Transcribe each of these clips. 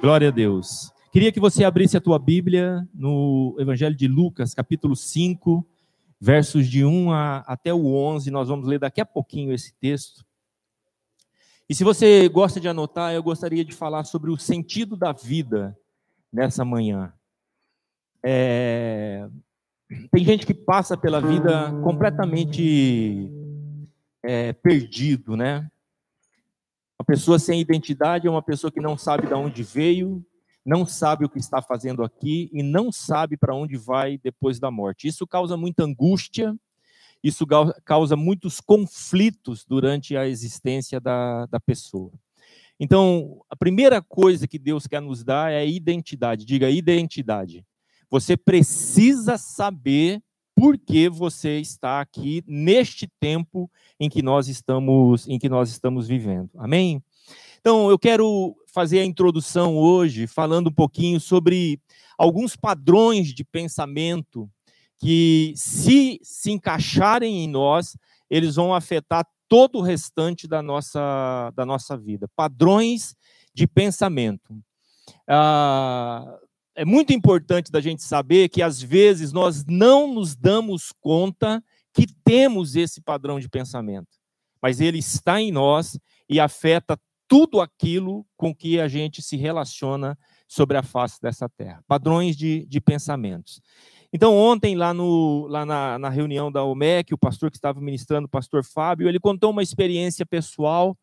Glória a Deus. Queria que você abrisse a tua Bíblia no Evangelho de Lucas, capítulo 5, versos de 1 a, até o 11. Nós vamos ler daqui a pouquinho esse texto. E se você gosta de anotar, eu gostaria de falar sobre o sentido da vida nessa manhã. É... Tem gente que passa pela vida completamente é, perdido, né? Uma pessoa sem identidade é uma pessoa que não sabe de onde veio, não sabe o que está fazendo aqui e não sabe para onde vai depois da morte. Isso causa muita angústia, isso causa muitos conflitos durante a existência da, da pessoa. Então, a primeira coisa que Deus quer nos dar é identidade. Diga identidade. Você precisa saber por que você está aqui neste tempo em que nós estamos em que nós estamos vivendo. Amém? Então, eu quero fazer a introdução hoje falando um pouquinho sobre alguns padrões de pensamento que se se encaixarem em nós, eles vão afetar todo o restante da nossa da nossa vida. Padrões de pensamento. Ah, é muito importante da gente saber que às vezes nós não nos damos conta que temos esse padrão de pensamento, mas ele está em nós e afeta tudo aquilo com que a gente se relaciona sobre a face dessa terra. Padrões de, de pensamentos. Então, ontem, lá, no, lá na, na reunião da OMEC, o pastor que estava ministrando, o pastor Fábio, ele contou uma experiência pessoal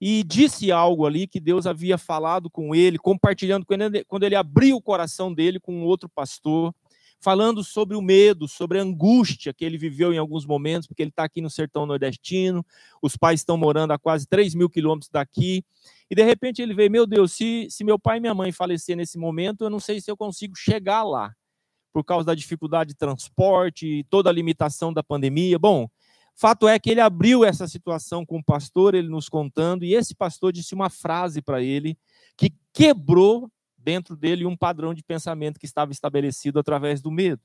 e disse algo ali que Deus havia falado com ele, compartilhando com ele, quando ele abriu o coração dele com outro pastor, falando sobre o medo, sobre a angústia que ele viveu em alguns momentos, porque ele está aqui no sertão nordestino, os pais estão morando a quase 3 mil quilômetros daqui, e de repente ele veio, meu Deus, se, se meu pai e minha mãe falecer nesse momento, eu não sei se eu consigo chegar lá, por causa da dificuldade de transporte, toda a limitação da pandemia. Bom, Fato é que ele abriu essa situação com o pastor, ele nos contando, e esse pastor disse uma frase para ele que quebrou dentro dele um padrão de pensamento que estava estabelecido através do medo.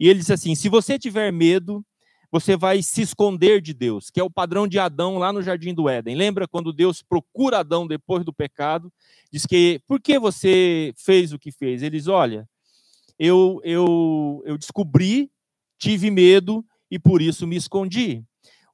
E ele disse assim: se você tiver medo, você vai se esconder de Deus, que é o padrão de Adão lá no jardim do Éden. Lembra quando Deus procura Adão depois do pecado? Diz que por que você fez o que fez? Ele diz: olha, eu eu eu descobri, tive medo e por isso me escondi.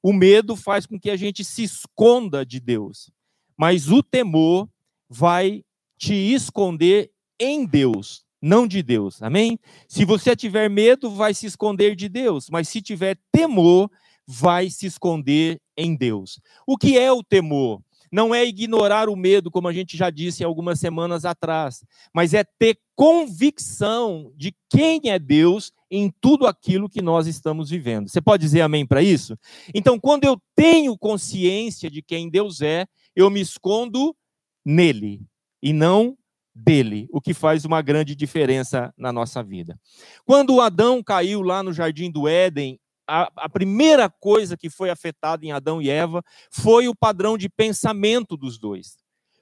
O medo faz com que a gente se esconda de Deus, mas o temor vai te esconder em Deus, não de Deus. Amém? Se você tiver medo, vai se esconder de Deus, mas se tiver temor, vai se esconder em Deus. O que é o temor? Não é ignorar o medo, como a gente já disse algumas semanas atrás, mas é ter convicção de quem é Deus em tudo aquilo que nós estamos vivendo. Você pode dizer amém para isso? Então, quando eu tenho consciência de quem Deus é, eu me escondo nele e não dele, o que faz uma grande diferença na nossa vida. Quando Adão caiu lá no jardim do Éden, a, a, primeira coisa que foi afetada em Adão e Eva foi o padrão de pensamento dos dois.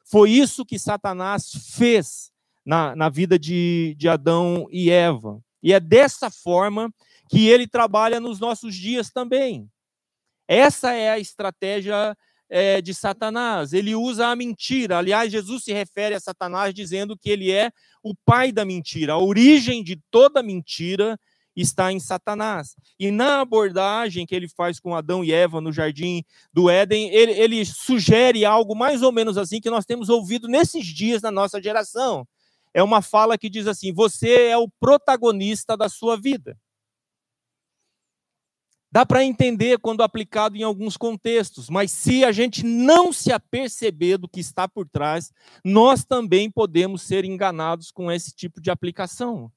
Foi isso que Satanás fez na, na vida de, de Adão e Eva. E é dessa forma que ele trabalha nos nossos dias também. Essa é a estratégia é, de Satanás. Ele usa a mentira. Aliás, Jesus se refere a Satanás dizendo que ele é o pai da mentira. A origem de toda mentira está em Satanás. E na abordagem que ele faz com Adão e Eva no jardim do Éden, ele, ele sugere algo mais ou menos assim que nós temos ouvido nesses dias na nossa geração é uma fala que diz assim: você é o protagonista da sua vida. Dá para entender quando aplicado em alguns contextos, mas se a gente não se aperceber do que está por trás, nós também podemos ser enganados com esse tipo de aplicação.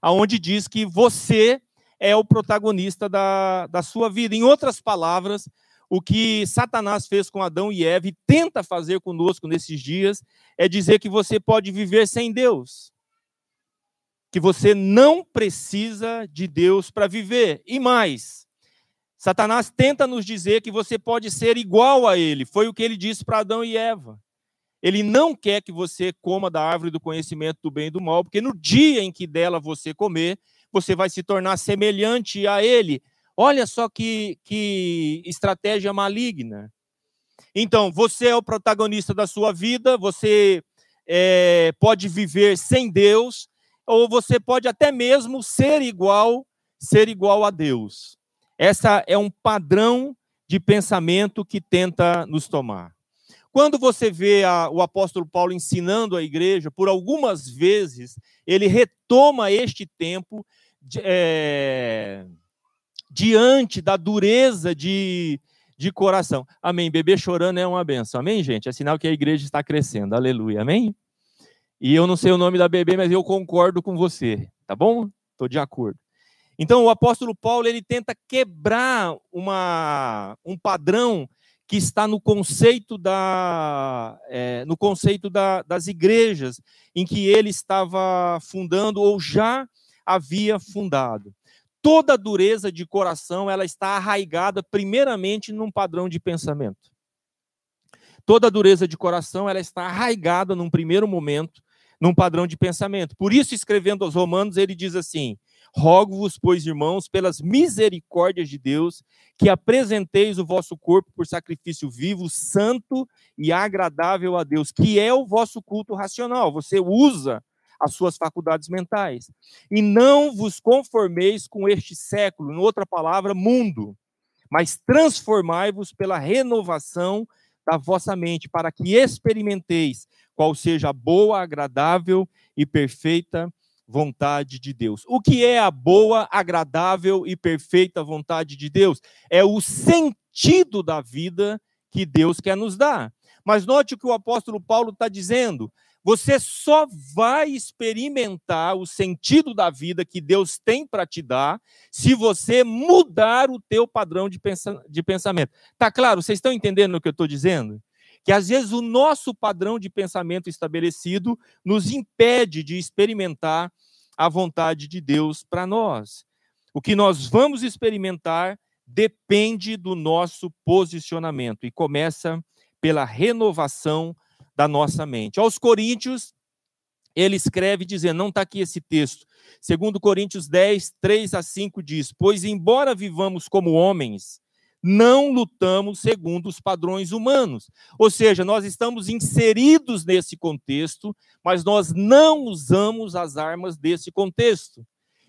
Aonde diz que você é o protagonista da, da sua vida. Em outras palavras, o que Satanás fez com Adão e Eva e tenta fazer conosco nesses dias é dizer que você pode viver sem Deus. Que você não precisa de Deus para viver. E mais, Satanás tenta nos dizer que você pode ser igual a ele. Foi o que ele disse para Adão e Eva. Ele não quer que você coma da árvore do conhecimento do bem e do mal, porque no dia em que dela você comer, você vai se tornar semelhante a ele. Olha só que, que estratégia maligna. Então, você é o protagonista da sua vida, você é, pode viver sem Deus, ou você pode até mesmo ser igual, ser igual a Deus. Essa é um padrão de pensamento que tenta nos tomar. Quando você vê a, o apóstolo Paulo ensinando a igreja, por algumas vezes, ele retoma este tempo de, é, diante da dureza de, de coração. Amém. Bebê chorando é uma benção. Amém, gente? É sinal que a igreja está crescendo. Aleluia. Amém? E eu não sei o nome da bebê, mas eu concordo com você. Tá bom? Estou de acordo. Então, o apóstolo Paulo ele tenta quebrar uma, um padrão que está no conceito, da, é, no conceito da, das igrejas em que ele estava fundando ou já havia fundado. Toda dureza de coração ela está arraigada primeiramente num padrão de pensamento. Toda dureza de coração ela está arraigada num primeiro momento num padrão de pensamento. Por isso, escrevendo aos Romanos, ele diz assim: Rogo-vos, pois, irmãos, pelas misericórdias de Deus, que apresenteis o vosso corpo por sacrifício vivo, santo e agradável a Deus, que é o vosso culto racional. Você usa as suas faculdades mentais. E não vos conformeis com este século, em outra palavra, mundo, mas transformai-vos pela renovação da vossa mente, para que experimenteis qual seja a boa, agradável e perfeita vontade de Deus. O que é a boa, agradável e perfeita vontade de Deus? É o sentido da vida que Deus quer nos dar. Mas note o que o apóstolo Paulo está dizendo. Você só vai experimentar o sentido da vida que Deus tem para te dar se você mudar o teu padrão de, pensa de pensamento. Tá claro? Vocês estão entendendo o que eu estou dizendo? Que às vezes o nosso padrão de pensamento estabelecido nos impede de experimentar a vontade de Deus para nós. O que nós vamos experimentar depende do nosso posicionamento e começa pela renovação da nossa mente. Aos Coríntios, ele escreve dizendo, não está aqui esse texto, segundo Coríntios 10, 3 a 5 diz, pois embora vivamos como homens, não lutamos segundo os padrões humanos. Ou seja, nós estamos inseridos nesse contexto, mas nós não usamos as armas desse contexto.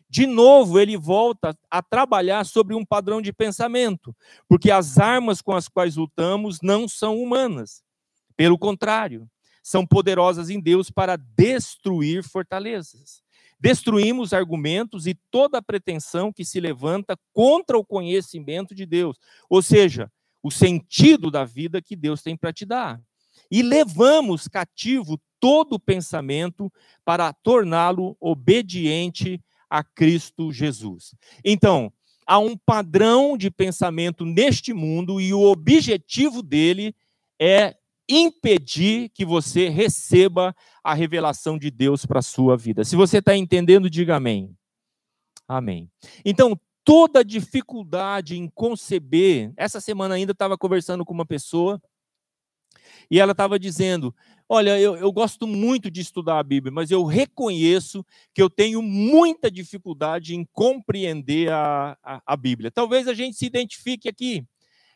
De novo, ele volta a trabalhar sobre um padrão de pensamento, porque as armas com as quais lutamos não são humanas. Pelo contrário, são poderosas em Deus para destruir fortalezas. Destruímos argumentos e toda pretensão que se levanta contra o conhecimento de Deus, ou seja, o sentido da vida que Deus tem para te dar. E levamos cativo todo pensamento para torná-lo obediente a Cristo Jesus. Então, há um padrão de pensamento neste mundo e o objetivo dele é impedir que você receba a revelação de Deus para a sua vida. Se você está entendendo, diga amém. Amém. Então, toda dificuldade em conceber, essa semana ainda estava conversando com uma pessoa e ela estava dizendo: Olha, eu, eu, gosto muito de estudar a Bíblia, mas eu reconheço que eu tenho muita dificuldade em compreender a, a, a Bíblia. Talvez a gente se identifique aqui.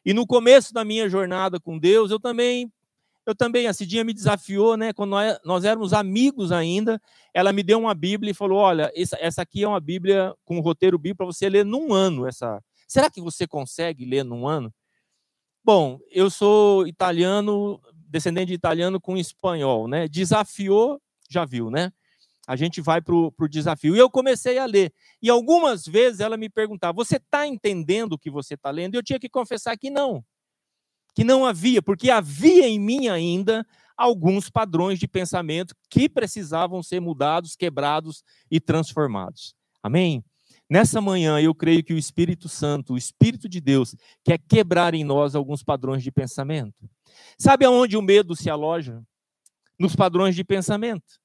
E no começo da minha jornada com Deus, eu também eu também, a Cidinha me desafiou, né? Quando nós, nós éramos amigos ainda, ela me deu uma Bíblia e falou: Olha, essa, essa aqui é uma Bíblia com um roteiro bíblico para você ler num ano. Essa. Será que você consegue ler num ano? Bom, eu sou italiano, descendente de italiano com espanhol, né? Desafiou, já viu, né? A gente vai para o desafio. E eu comecei a ler. E algumas vezes ela me perguntava: Você está entendendo o que você está lendo? E eu tinha que confessar que não que não havia, porque havia em mim ainda alguns padrões de pensamento que precisavam ser mudados, quebrados e transformados. Amém? Nessa manhã, eu creio que o Espírito Santo, o Espírito de Deus, quer quebrar em nós alguns padrões de pensamento. Sabe aonde o medo se aloja? Nos padrões de pensamento.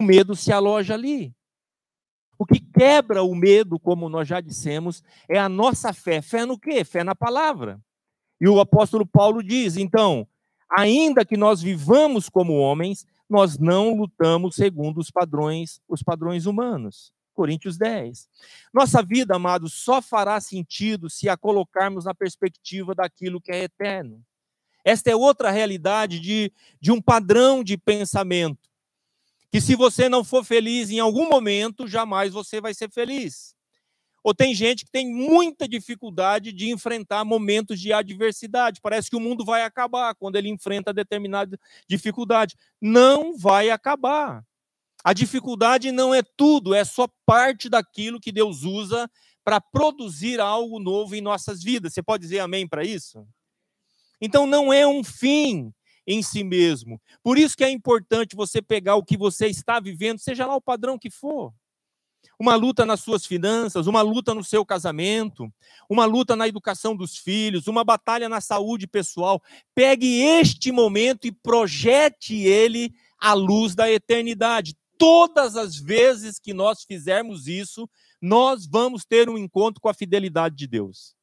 O medo se aloja ali. O que quebra o medo, como nós já dissemos, é a nossa fé. Fé no quê? Fé na palavra. E o apóstolo Paulo diz: então, ainda que nós vivamos como homens, nós não lutamos segundo os padrões, os padrões humanos. Coríntios 10. Nossa vida, amados, só fará sentido se a colocarmos na perspectiva daquilo que é eterno. Esta é outra realidade de, de um padrão de pensamento. Que se você não for feliz em algum momento, jamais você vai ser feliz. Ou tem gente que tem muita dificuldade de enfrentar momentos de adversidade. Parece que o mundo vai acabar quando ele enfrenta determinada dificuldade. Não vai acabar. A dificuldade não é tudo, é só parte daquilo que Deus usa para produzir algo novo em nossas vidas. Você pode dizer amém para isso? Então não é um fim em si mesmo. Por isso que é importante você pegar o que você está vivendo, seja lá o padrão que for. Uma luta nas suas finanças, uma luta no seu casamento, uma luta na educação dos filhos, uma batalha na saúde pessoal. Pegue este momento e projete ele à luz da eternidade. Todas as vezes que nós fizermos isso, nós vamos ter um encontro com a fidelidade de Deus.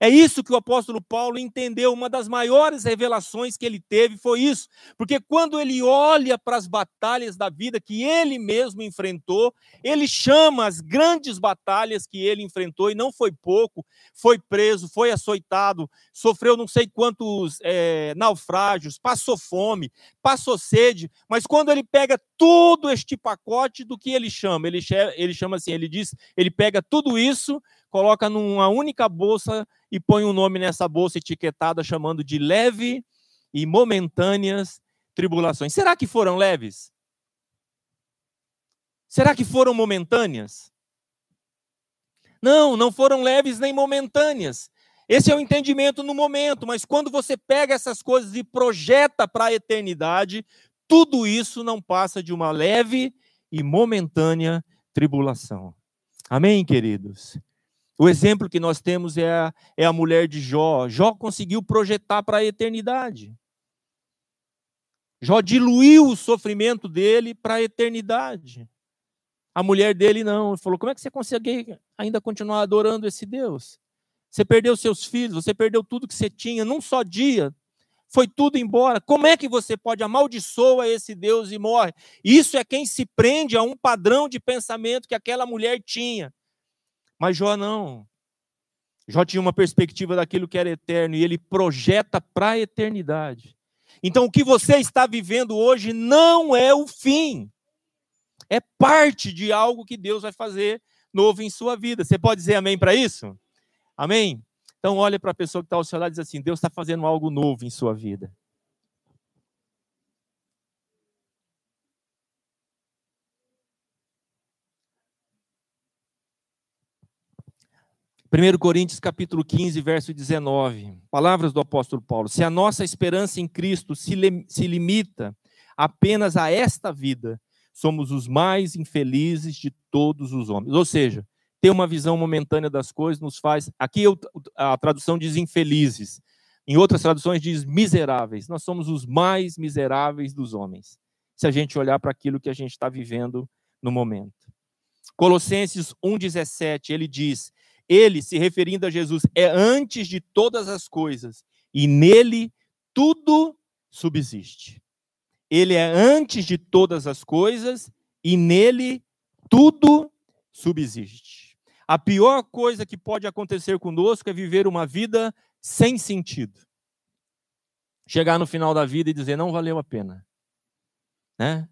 É isso que o apóstolo Paulo entendeu. Uma das maiores revelações que ele teve foi isso. Porque quando ele olha para as batalhas da vida que ele mesmo enfrentou, ele chama as grandes batalhas que ele enfrentou, e não foi pouco. Foi preso, foi açoitado, sofreu não sei quantos é, naufrágios, passou fome, passou sede. Mas quando ele pega todo este pacote do que ele chama, ele, ele chama assim, ele diz, ele pega tudo isso coloca numa única bolsa e põe um nome nessa bolsa etiquetada chamando de leve e momentâneas tribulações. Será que foram leves? Será que foram momentâneas? Não, não foram leves nem momentâneas. Esse é o entendimento no momento, mas quando você pega essas coisas e projeta para a eternidade, tudo isso não passa de uma leve e momentânea tribulação. Amém, queridos? O exemplo que nós temos é a, é a mulher de Jó. Jó conseguiu projetar para a eternidade. Jó diluiu o sofrimento dele para a eternidade. A mulher dele não. Ele falou: como é que você consegue ainda continuar adorando esse Deus? Você perdeu seus filhos, você perdeu tudo que você tinha num só dia. Foi tudo embora. Como é que você pode amaldiçoar esse Deus e morre? Isso é quem se prende a um padrão de pensamento que aquela mulher tinha. Mas Jó não. Jó tinha uma perspectiva daquilo que era eterno e ele projeta para a eternidade. Então, o que você está vivendo hoje não é o fim, é parte de algo que Deus vai fazer novo em sua vida. Você pode dizer amém para isso? Amém? Então, olha para a pessoa que está ao seu lado e diz assim: Deus está fazendo algo novo em sua vida. 1 Coríntios capítulo 15, verso 19. Palavras do apóstolo Paulo. Se a nossa esperança em Cristo se, se limita apenas a esta vida, somos os mais infelizes de todos os homens. Ou seja, ter uma visão momentânea das coisas nos faz. Aqui eu, a tradução diz infelizes. Em outras traduções diz miseráveis. Nós somos os mais miseráveis dos homens. Se a gente olhar para aquilo que a gente está vivendo no momento. Colossenses 1,17, ele diz: ele, se referindo a Jesus, é antes de todas as coisas e nele tudo subsiste. Ele é antes de todas as coisas e nele tudo subsiste. A pior coisa que pode acontecer conosco é viver uma vida sem sentido. Chegar no final da vida e dizer não valeu a pena. Né?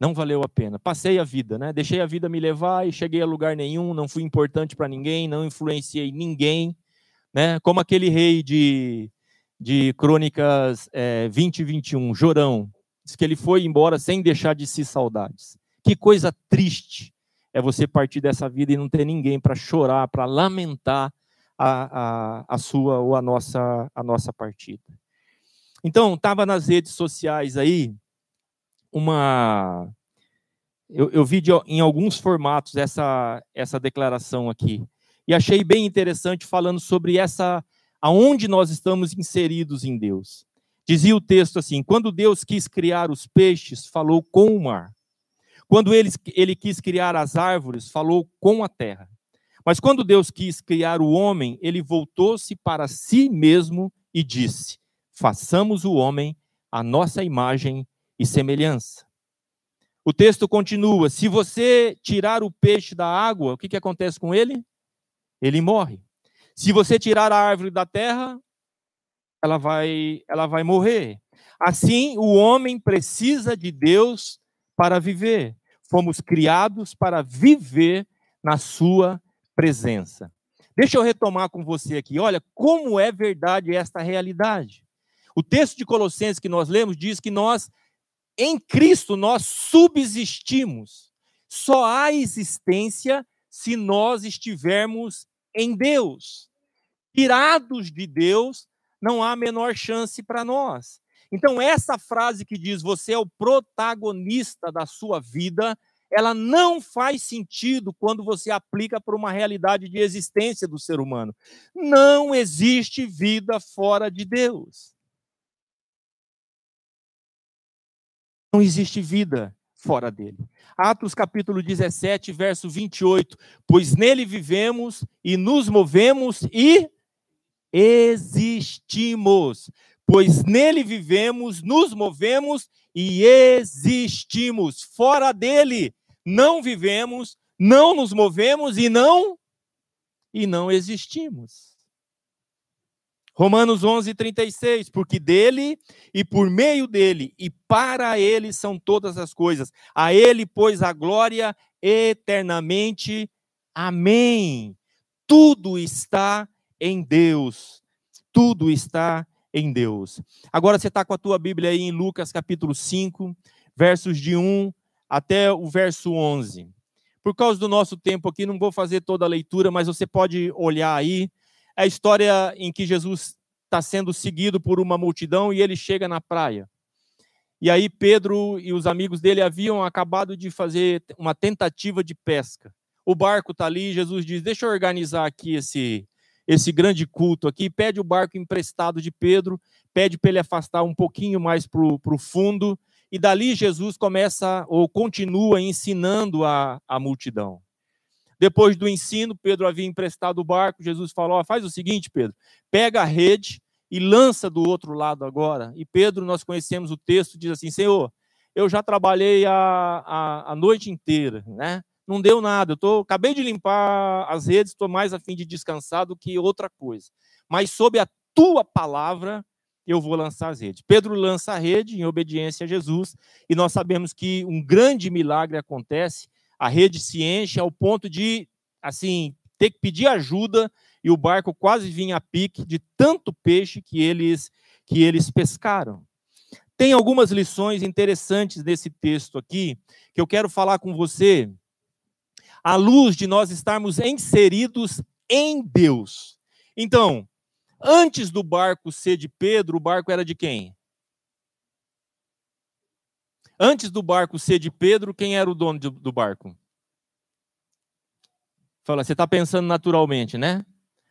Não valeu a pena. Passei a vida, né? Deixei a vida me levar e cheguei a lugar nenhum, não fui importante para ninguém, não influenciei ninguém, né? Como aquele rei de, de Crônicas é, 20 e 21, Jorão, diz que ele foi embora sem deixar de si saudades. Que coisa triste é você partir dessa vida e não ter ninguém para chorar, para lamentar a, a, a sua ou a nossa, a nossa partida. Então, estava nas redes sociais aí, uma. Eu, eu vi de, em alguns formatos essa, essa declaração aqui. E achei bem interessante falando sobre essa. aonde nós estamos inseridos em Deus. Dizia o texto assim: quando Deus quis criar os peixes, falou com o mar. Quando ele, ele quis criar as árvores, falou com a terra. Mas quando Deus quis criar o homem, ele voltou-se para si mesmo e disse: Façamos o homem a nossa imagem e semelhança. O texto continua: se você tirar o peixe da água, o que, que acontece com ele? Ele morre. Se você tirar a árvore da terra, ela vai, ela vai morrer. Assim, o homem precisa de Deus para viver. Fomos criados para viver na sua presença. Deixa eu retomar com você aqui. Olha como é verdade esta realidade. O texto de Colossenses que nós lemos diz que nós, em Cristo, nós subsistimos. Só há existência se nós estivermos em Deus. Tirados de Deus, não há menor chance para nós. Então, essa frase que diz você é o protagonista da sua vida, ela não faz sentido quando você aplica para uma realidade de existência do ser humano. Não existe vida fora de Deus. Não existe vida fora dele. Atos capítulo 17, verso 28. Pois nele vivemos e nos movemos e existimos. Pois nele vivemos, nos movemos e existimos. Fora dele não vivemos, não nos movemos e não e não existimos. Romanos 11, 36, porque dele e por meio dele e para ele são todas as coisas. A ele, pois, a glória eternamente. Amém. Tudo está em Deus. Tudo está em Deus. Agora você está com a tua Bíblia aí em Lucas capítulo 5, versos de 1 até o verso 11. Por causa do nosso tempo aqui, não vou fazer toda a leitura, mas você pode olhar aí. É a história em que Jesus está sendo seguido por uma multidão e ele chega na praia. E aí Pedro e os amigos dele haviam acabado de fazer uma tentativa de pesca. O barco está ali, Jesus diz: Deixa eu organizar aqui esse, esse grande culto aqui. Pede o barco emprestado de Pedro, pede para ele afastar um pouquinho mais para o fundo e dali Jesus começa ou continua ensinando a, a multidão. Depois do ensino, Pedro havia emprestado o barco. Jesus falou: oh, faz o seguinte, Pedro, pega a rede e lança do outro lado agora. E Pedro, nós conhecemos o texto, diz assim: Senhor, eu já trabalhei a, a, a noite inteira, né? Não deu nada. Eu tô, acabei de limpar as redes, estou mais a fim de descansar do que outra coisa. Mas sob a tua palavra, eu vou lançar as redes. Pedro lança a rede em obediência a Jesus, e nós sabemos que um grande milagre acontece, a rede se enche ao ponto de, assim, ter que pedir ajuda, e o barco quase vinha a pique de tanto peixe que eles, que eles pescaram. Tem algumas lições interessantes desse texto aqui, que eu quero falar com você, à luz de nós estarmos inseridos em Deus. Então, Antes do barco ser de Pedro, o barco era de quem? Antes do barco ser de Pedro, quem era o dono do barco? Fala, você está pensando naturalmente, né?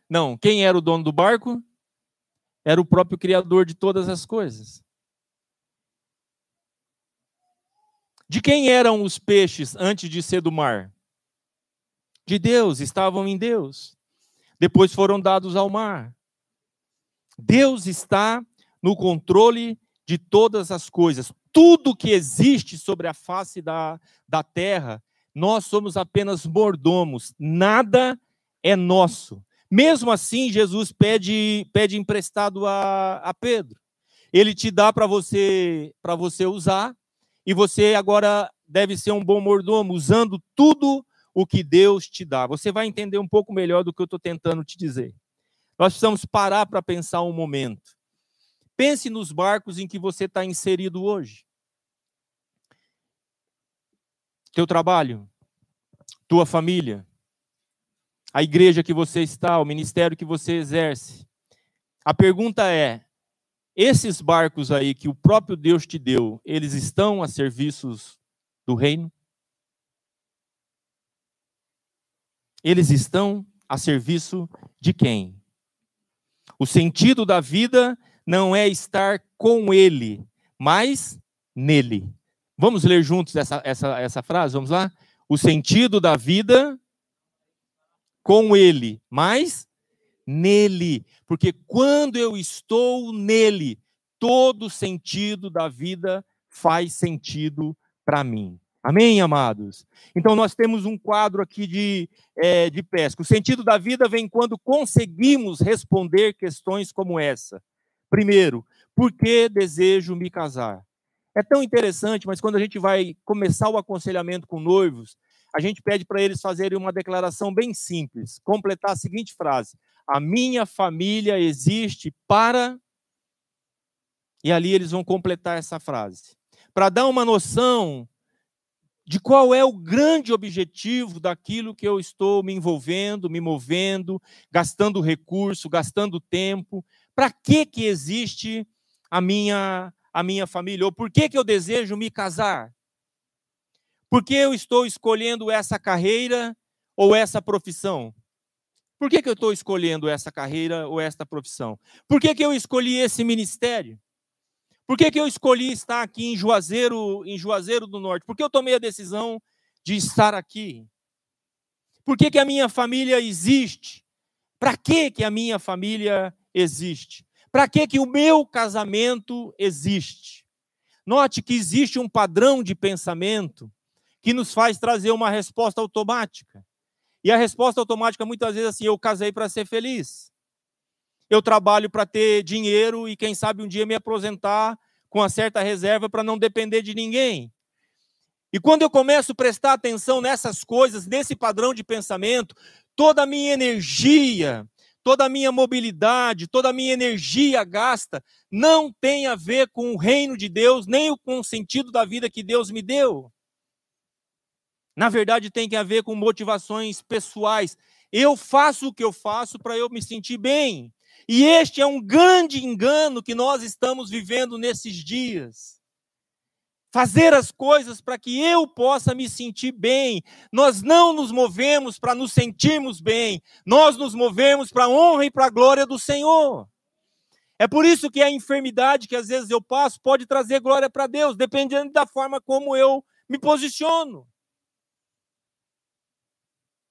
Não, quem era o dono do barco? Era o próprio Criador de todas as coisas. De quem eram os peixes antes de ser do mar? De Deus, estavam em Deus. Depois foram dados ao mar. Deus está no controle de todas as coisas. Tudo que existe sobre a face da, da terra, nós somos apenas mordomos, nada é nosso. Mesmo assim, Jesus pede, pede emprestado a, a Pedro. Ele te dá para você você usar e você agora deve ser um bom mordomo usando tudo o que Deus te dá. Você vai entender um pouco melhor do que eu estou tentando te dizer. Nós precisamos parar para pensar um momento. Pense nos barcos em que você está inserido hoje. Teu trabalho, tua família, a igreja que você está, o ministério que você exerce. A pergunta é: esses barcos aí que o próprio Deus te deu, eles estão a serviços do reino? Eles estão a serviço de quem? O sentido da vida não é estar com Ele, mas nele. Vamos ler juntos essa, essa, essa frase? Vamos lá? O sentido da vida com Ele, mas nele. Porque quando eu estou nele, todo sentido da vida faz sentido para mim. Amém, amados? Então, nós temos um quadro aqui de, é, de pesca. O sentido da vida vem quando conseguimos responder questões como essa: Primeiro, por que desejo me casar? É tão interessante, mas quando a gente vai começar o aconselhamento com noivos, a gente pede para eles fazerem uma declaração bem simples, completar a seguinte frase: A minha família existe para. E ali eles vão completar essa frase. Para dar uma noção de qual é o grande objetivo daquilo que eu estou me envolvendo, me movendo, gastando recurso, gastando tempo. Para que que existe a minha a minha família? Ou por que que eu desejo me casar? Por que eu estou escolhendo essa carreira ou essa profissão? Por que, que eu estou escolhendo essa carreira ou esta profissão? Por que, que eu escolhi esse ministério? Por que, que eu escolhi estar aqui em Juazeiro, em Juazeiro do Norte? Por que eu tomei a decisão de estar aqui? Por que, que a minha família existe? Para que, que a minha família existe? Para que, que o meu casamento existe? Note que existe um padrão de pensamento que nos faz trazer uma resposta automática. E a resposta automática muitas vezes é assim: eu casei para ser feliz. Eu trabalho para ter dinheiro e quem sabe um dia me aposentar com uma certa reserva para não depender de ninguém. E quando eu começo a prestar atenção nessas coisas, nesse padrão de pensamento, toda a minha energia, toda a minha mobilidade, toda a minha energia gasta não tem a ver com o reino de Deus, nem com o sentido da vida que Deus me deu. Na verdade, tem a ver com motivações pessoais. Eu faço o que eu faço para eu me sentir bem. E este é um grande engano que nós estamos vivendo nesses dias. Fazer as coisas para que eu possa me sentir bem. Nós não nos movemos para nos sentirmos bem. Nós nos movemos para a honra e para a glória do Senhor. É por isso que a enfermidade que às vezes eu passo pode trazer glória para Deus, dependendo da forma como eu me posiciono.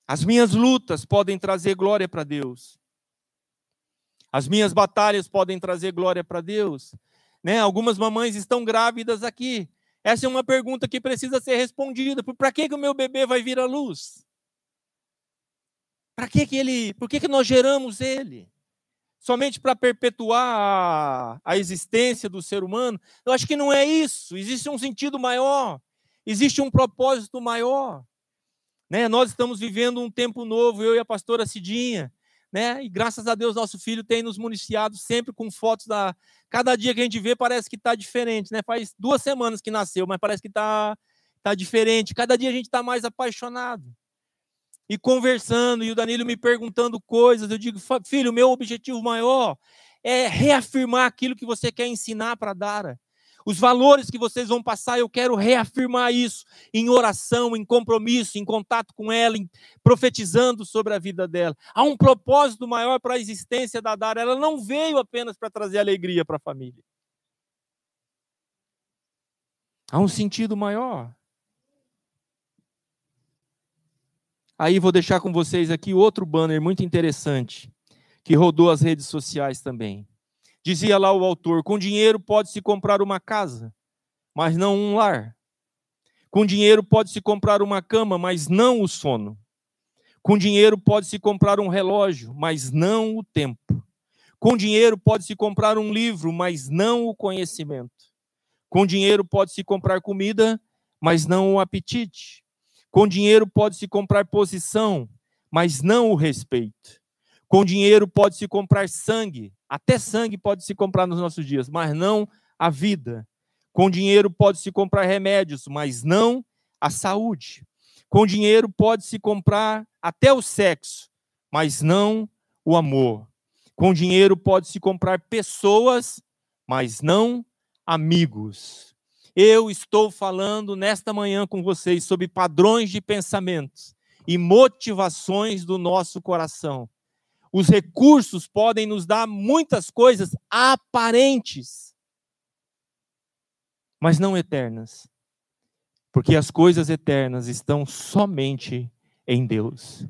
As minhas lutas podem trazer glória para Deus. As minhas batalhas podem trazer glória para Deus. Né? Algumas mamães estão grávidas aqui. Essa é uma pergunta que precisa ser respondida. Para que, que o meu bebê vai vir à luz? Para que, que ele. Por que, que nós geramos ele? Somente para perpetuar a, a existência do ser humano? Eu acho que não é isso. Existe um sentido maior. Existe um propósito maior. Né? Nós estamos vivendo um tempo novo, eu e a pastora Cidinha, né? E graças a Deus nosso filho tem nos municiado sempre com fotos da. Cada dia que a gente vê parece que está diferente, né? Faz duas semanas que nasceu, mas parece que está tá diferente. Cada dia a gente está mais apaixonado. E conversando, e o Danilo me perguntando coisas, eu digo, filho, meu objetivo maior é reafirmar aquilo que você quer ensinar para Dara. Os valores que vocês vão passar, eu quero reafirmar isso em oração, em compromisso, em contato com ela, em, profetizando sobre a vida dela. Há um propósito maior para a existência da Dara. Ela não veio apenas para trazer alegria para a família. Há um sentido maior. Aí vou deixar com vocês aqui outro banner muito interessante que rodou as redes sociais também. Dizia lá o autor: com dinheiro pode-se comprar uma casa, mas não um lar. Com dinheiro pode-se comprar uma cama, mas não o sono. Com dinheiro pode-se comprar um relógio, mas não o tempo. Com dinheiro pode-se comprar um livro, mas não o conhecimento. Com dinheiro pode-se comprar comida, mas não o apetite. Com dinheiro pode-se comprar posição, mas não o respeito. Com dinheiro pode-se comprar sangue, até sangue pode se comprar nos nossos dias, mas não a vida. Com dinheiro pode-se comprar remédios, mas não a saúde. Com dinheiro pode-se comprar até o sexo, mas não o amor. Com dinheiro pode-se comprar pessoas, mas não amigos. Eu estou falando nesta manhã com vocês sobre padrões de pensamentos e motivações do nosso coração. Os recursos podem nos dar muitas coisas aparentes, mas não eternas. Porque as coisas eternas estão somente em Deus.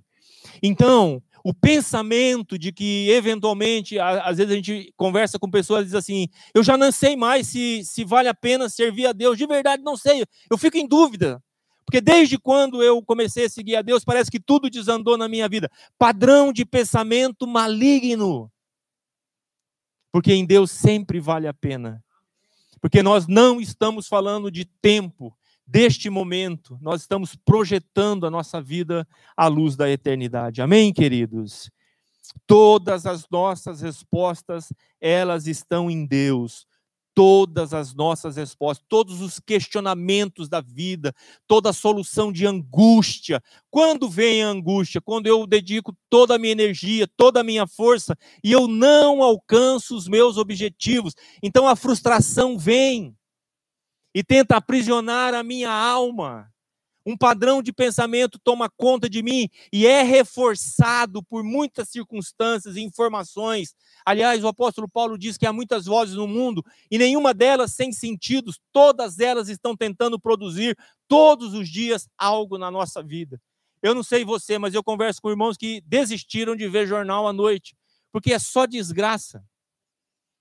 Então, o pensamento de que, eventualmente, às vezes a gente conversa com pessoas e diz assim: eu já não sei mais se, se vale a pena servir a Deus. De verdade, não sei. Eu fico em dúvida. Porque desde quando eu comecei a seguir a Deus, parece que tudo desandou na minha vida. Padrão de pensamento maligno. Porque em Deus sempre vale a pena. Porque nós não estamos falando de tempo, deste momento, nós estamos projetando a nossa vida à luz da eternidade. Amém, queridos? Todas as nossas respostas, elas estão em Deus todas as nossas respostas, todos os questionamentos da vida, toda a solução de angústia. Quando vem a angústia? Quando eu dedico toda a minha energia, toda a minha força e eu não alcanço os meus objetivos. Então a frustração vem e tenta aprisionar a minha alma um padrão de pensamento toma conta de mim e é reforçado por muitas circunstâncias e informações. Aliás, o apóstolo Paulo diz que há muitas vozes no mundo e nenhuma delas sem sentidos, todas elas estão tentando produzir todos os dias algo na nossa vida. Eu não sei você, mas eu converso com irmãos que desistiram de ver jornal à noite, porque é só desgraça.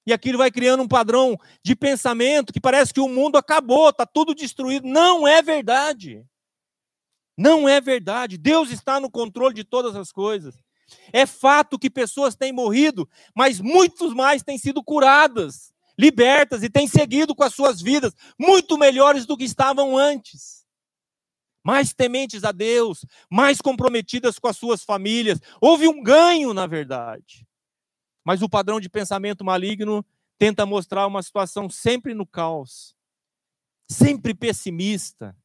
E aquilo vai criando um padrão de pensamento que parece que o mundo acabou, está tudo destruído. Não é verdade. Não é verdade. Deus está no controle de todas as coisas. É fato que pessoas têm morrido, mas muitos mais têm sido curadas, libertas e têm seguido com as suas vidas muito melhores do que estavam antes. Mais tementes a Deus, mais comprometidas com as suas famílias. Houve um ganho, na verdade. Mas o padrão de pensamento maligno tenta mostrar uma situação sempre no caos, sempre pessimista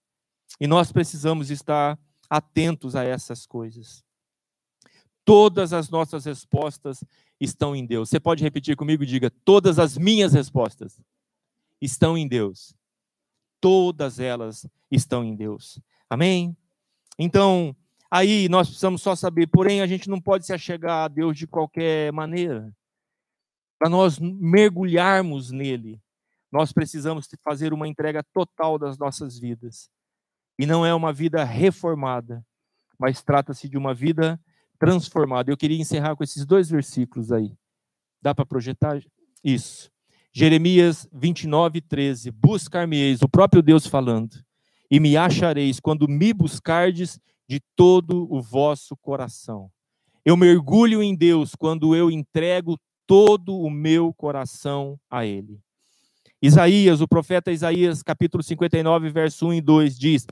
e nós precisamos estar atentos a essas coisas. Todas as nossas respostas estão em Deus. Você pode repetir comigo? Diga: todas as minhas respostas estão em Deus. Todas elas estão em Deus. Amém? Então, aí nós precisamos só saber, porém, a gente não pode se achegar a Deus de qualquer maneira. Para nós mergulharmos nele, nós precisamos fazer uma entrega total das nossas vidas. E não é uma vida reformada, mas trata-se de uma vida transformada. Eu queria encerrar com esses dois versículos aí. Dá para projetar? Isso. Jeremias 29, 13. Buscar-me-eis, o próprio Deus falando, e me achareis quando me buscardes de todo o vosso coração. Eu mergulho em Deus quando eu entrego todo o meu coração a Ele. Isaías, o profeta Isaías, capítulo 59, verso 1 e 2 diz: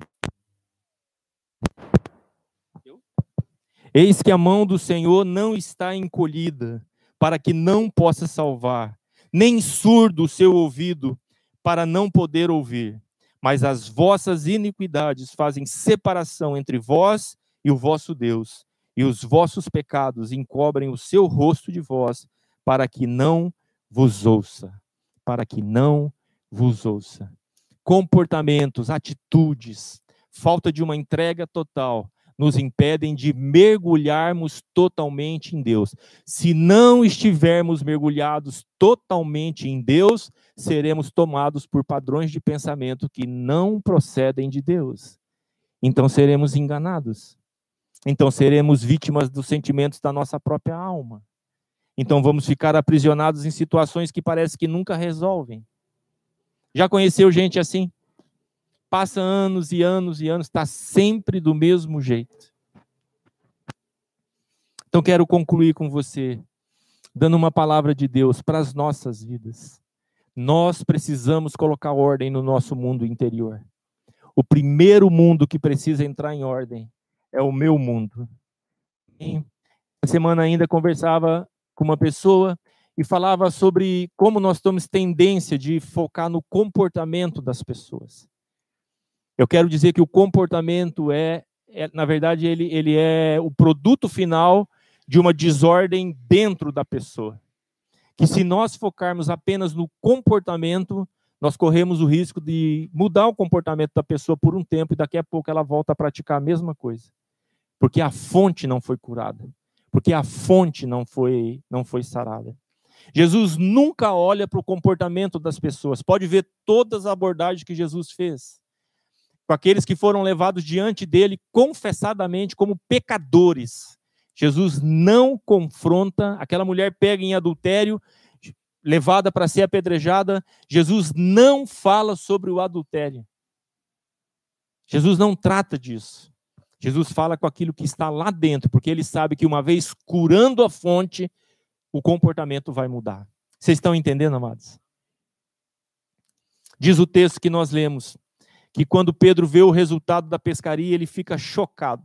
Eis que a mão do Senhor não está encolhida, para que não possa salvar, nem surdo o seu ouvido, para não poder ouvir. Mas as vossas iniquidades fazem separação entre vós e o vosso Deus, e os vossos pecados encobrem o seu rosto de vós, para que não vos ouça para que não vos ouça. Comportamentos, atitudes, falta de uma entrega total nos impedem de mergulharmos totalmente em Deus. Se não estivermos mergulhados totalmente em Deus, seremos tomados por padrões de pensamento que não procedem de Deus. Então seremos enganados. Então seremos vítimas dos sentimentos da nossa própria alma. Então vamos ficar aprisionados em situações que parece que nunca resolvem. Já conheceu gente assim? Passa anos e anos e anos, está sempre do mesmo jeito. Então quero concluir com você, dando uma palavra de Deus para as nossas vidas. Nós precisamos colocar ordem no nosso mundo interior. O primeiro mundo que precisa entrar em ordem é o meu mundo. E, semana ainda conversava com uma pessoa e falava sobre como nós temos tendência de focar no comportamento das pessoas. Eu quero dizer que o comportamento é, é na verdade, ele, ele é o produto final de uma desordem dentro da pessoa. Que se nós focarmos apenas no comportamento, nós corremos o risco de mudar o comportamento da pessoa por um tempo e daqui a pouco ela volta a praticar a mesma coisa. Porque a fonte não foi curada porque a fonte não foi não foi sarada. Jesus nunca olha para o comportamento das pessoas. Pode ver todas as abordagens que Jesus fez com aqueles que foram levados diante dele confessadamente como pecadores. Jesus não confronta aquela mulher pega em adultério, levada para ser apedrejada. Jesus não fala sobre o adultério. Jesus não trata disso. Jesus fala com aquilo que está lá dentro, porque ele sabe que uma vez curando a fonte, o comportamento vai mudar. Vocês estão entendendo, amados? Diz o texto que nós lemos que quando Pedro vê o resultado da pescaria, ele fica chocado.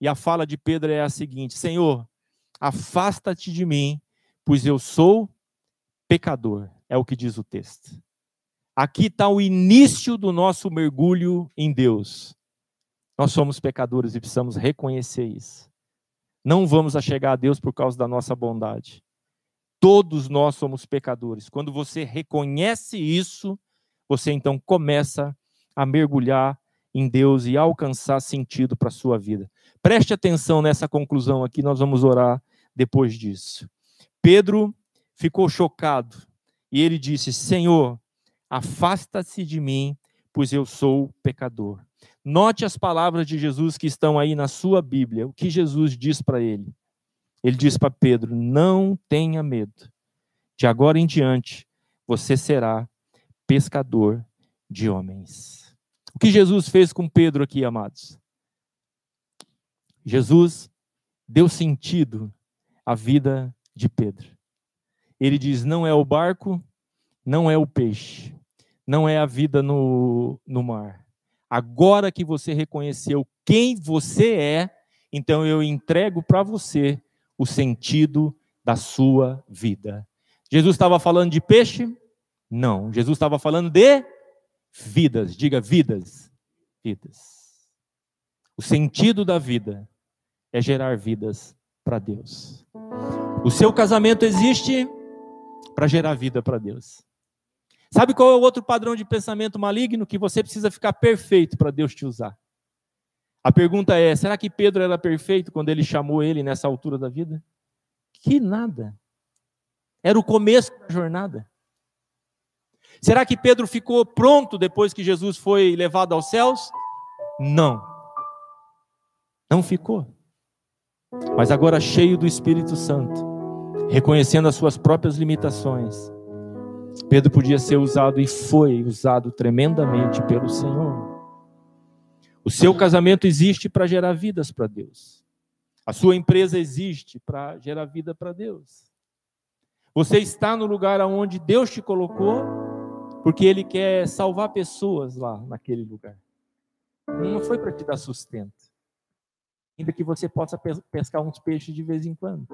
E a fala de Pedro é a seguinte: Senhor, afasta-te de mim, pois eu sou pecador. É o que diz o texto. Aqui está o início do nosso mergulho em Deus. Nós somos pecadores e precisamos reconhecer isso. Não vamos chegar a Deus por causa da nossa bondade. Todos nós somos pecadores. Quando você reconhece isso, você então começa a mergulhar em Deus e alcançar sentido para a sua vida. Preste atenção nessa conclusão aqui, nós vamos orar depois disso. Pedro ficou chocado e ele disse: Senhor, afasta-se de mim, pois eu sou pecador. Note as palavras de Jesus que estão aí na sua Bíblia. O que Jesus diz para ele? Ele diz para Pedro: Não tenha medo. De agora em diante, você será pescador de homens. O que Jesus fez com Pedro aqui, amados? Jesus deu sentido à vida de Pedro. Ele diz: não é o barco, não é o peixe, não é a vida no, no mar. Agora que você reconheceu quem você é, então eu entrego para você o sentido da sua vida. Jesus estava falando de peixe? Não. Jesus estava falando de vidas. Diga vidas. Vidas. O sentido da vida é gerar vidas para Deus. O seu casamento existe para gerar vida para Deus. Sabe qual é o outro padrão de pensamento maligno? Que você precisa ficar perfeito para Deus te usar. A pergunta é: será que Pedro era perfeito quando ele chamou ele nessa altura da vida? Que nada. Era o começo da jornada. Será que Pedro ficou pronto depois que Jesus foi levado aos céus? Não. Não ficou. Mas agora cheio do Espírito Santo, reconhecendo as suas próprias limitações, Pedro podia ser usado e foi usado tremendamente pelo Senhor. O seu casamento existe para gerar vidas para Deus. A sua empresa existe para gerar vida para Deus. Você está no lugar aonde Deus te colocou, porque Ele quer salvar pessoas lá naquele lugar. Não foi para te dar sustento, ainda que você possa pescar uns peixes de vez em quando.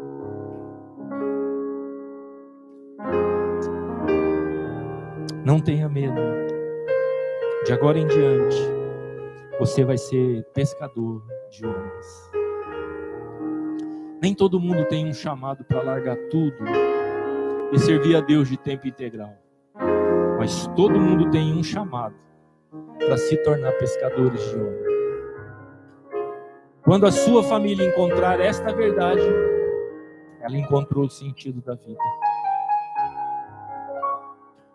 Não tenha medo. De agora em diante, você vai ser pescador de homens. Nem todo mundo tem um chamado para largar tudo e servir a Deus de tempo integral. Mas todo mundo tem um chamado para se tornar pescadores de homens. Quando a sua família encontrar esta verdade, ela encontrou o sentido da vida.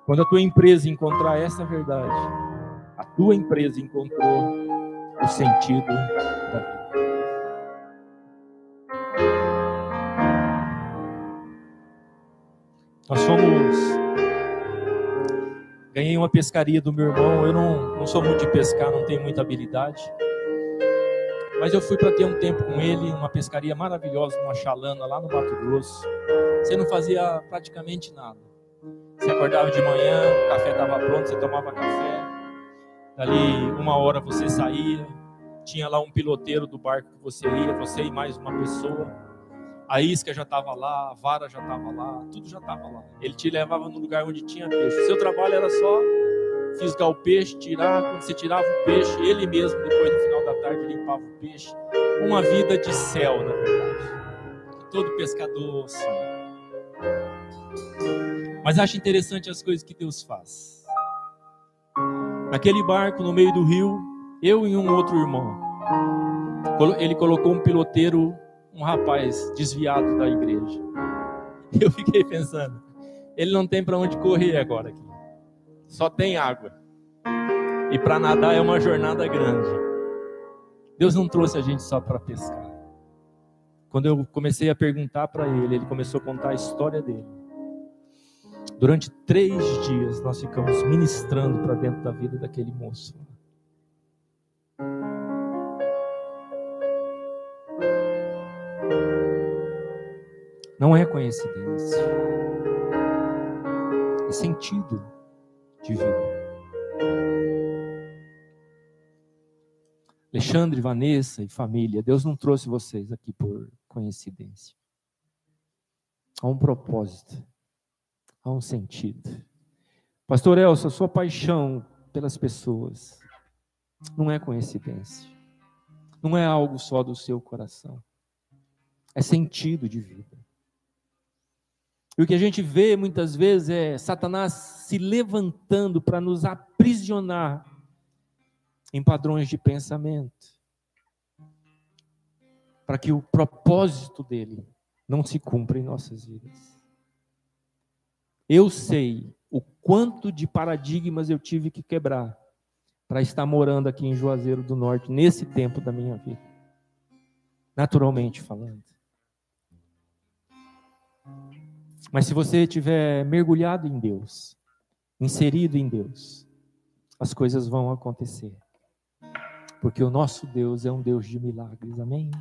Quando a tua empresa encontrar essa verdade, a tua empresa encontrou o sentido da vida. Nós somos. Ganhei uma pescaria do meu irmão. Eu não, não sou muito de pescar, não tenho muita habilidade. Mas eu fui para ter um tempo com ele, uma pescaria maravilhosa, uma chalana lá no Mato Grosso. Você não fazia praticamente nada. Acordava de manhã, o café estava pronto, você tomava café. Dali uma hora você saía, tinha lá um piloteiro do barco que você ia, você e mais uma pessoa. A isca já estava lá, a vara já estava lá, tudo já estava lá. Ele te levava no lugar onde tinha peixe. Seu trabalho era só fisgar o peixe, tirar. Quando você tirava o peixe, ele mesmo, depois no final da tarde, limpava o peixe. Uma vida de céu, na verdade. Todo pescador sonha. Mas acho interessante as coisas que Deus faz. Naquele barco no meio do rio, eu e um outro irmão, ele colocou um piloteiro, um rapaz desviado da igreja. Eu fiquei pensando, ele não tem para onde correr agora aqui. Só tem água. E para nadar é uma jornada grande. Deus não trouxe a gente só para pescar. Quando eu comecei a perguntar para ele, ele começou a contar a história dele. Durante três dias nós ficamos ministrando para dentro da vida daquele moço. Não é coincidência. e sentido de vida. Alexandre, Vanessa e família, Deus não trouxe vocês aqui por coincidência. Há um propósito, há um sentido. Pastor Elsa, sua paixão pelas pessoas não é coincidência. Não é algo só do seu coração. É sentido de vida. E o que a gente vê muitas vezes é Satanás se levantando para nos aprisionar em padrões de pensamento, para que o propósito dele não se cumpra em nossas vidas. Eu sei o quanto de paradigmas eu tive que quebrar para estar morando aqui em Juazeiro do Norte nesse tempo da minha vida. Naturalmente falando. Mas se você estiver mergulhado em Deus, inserido em Deus, as coisas vão acontecer porque o nosso Deus é um Deus de milagres, amém?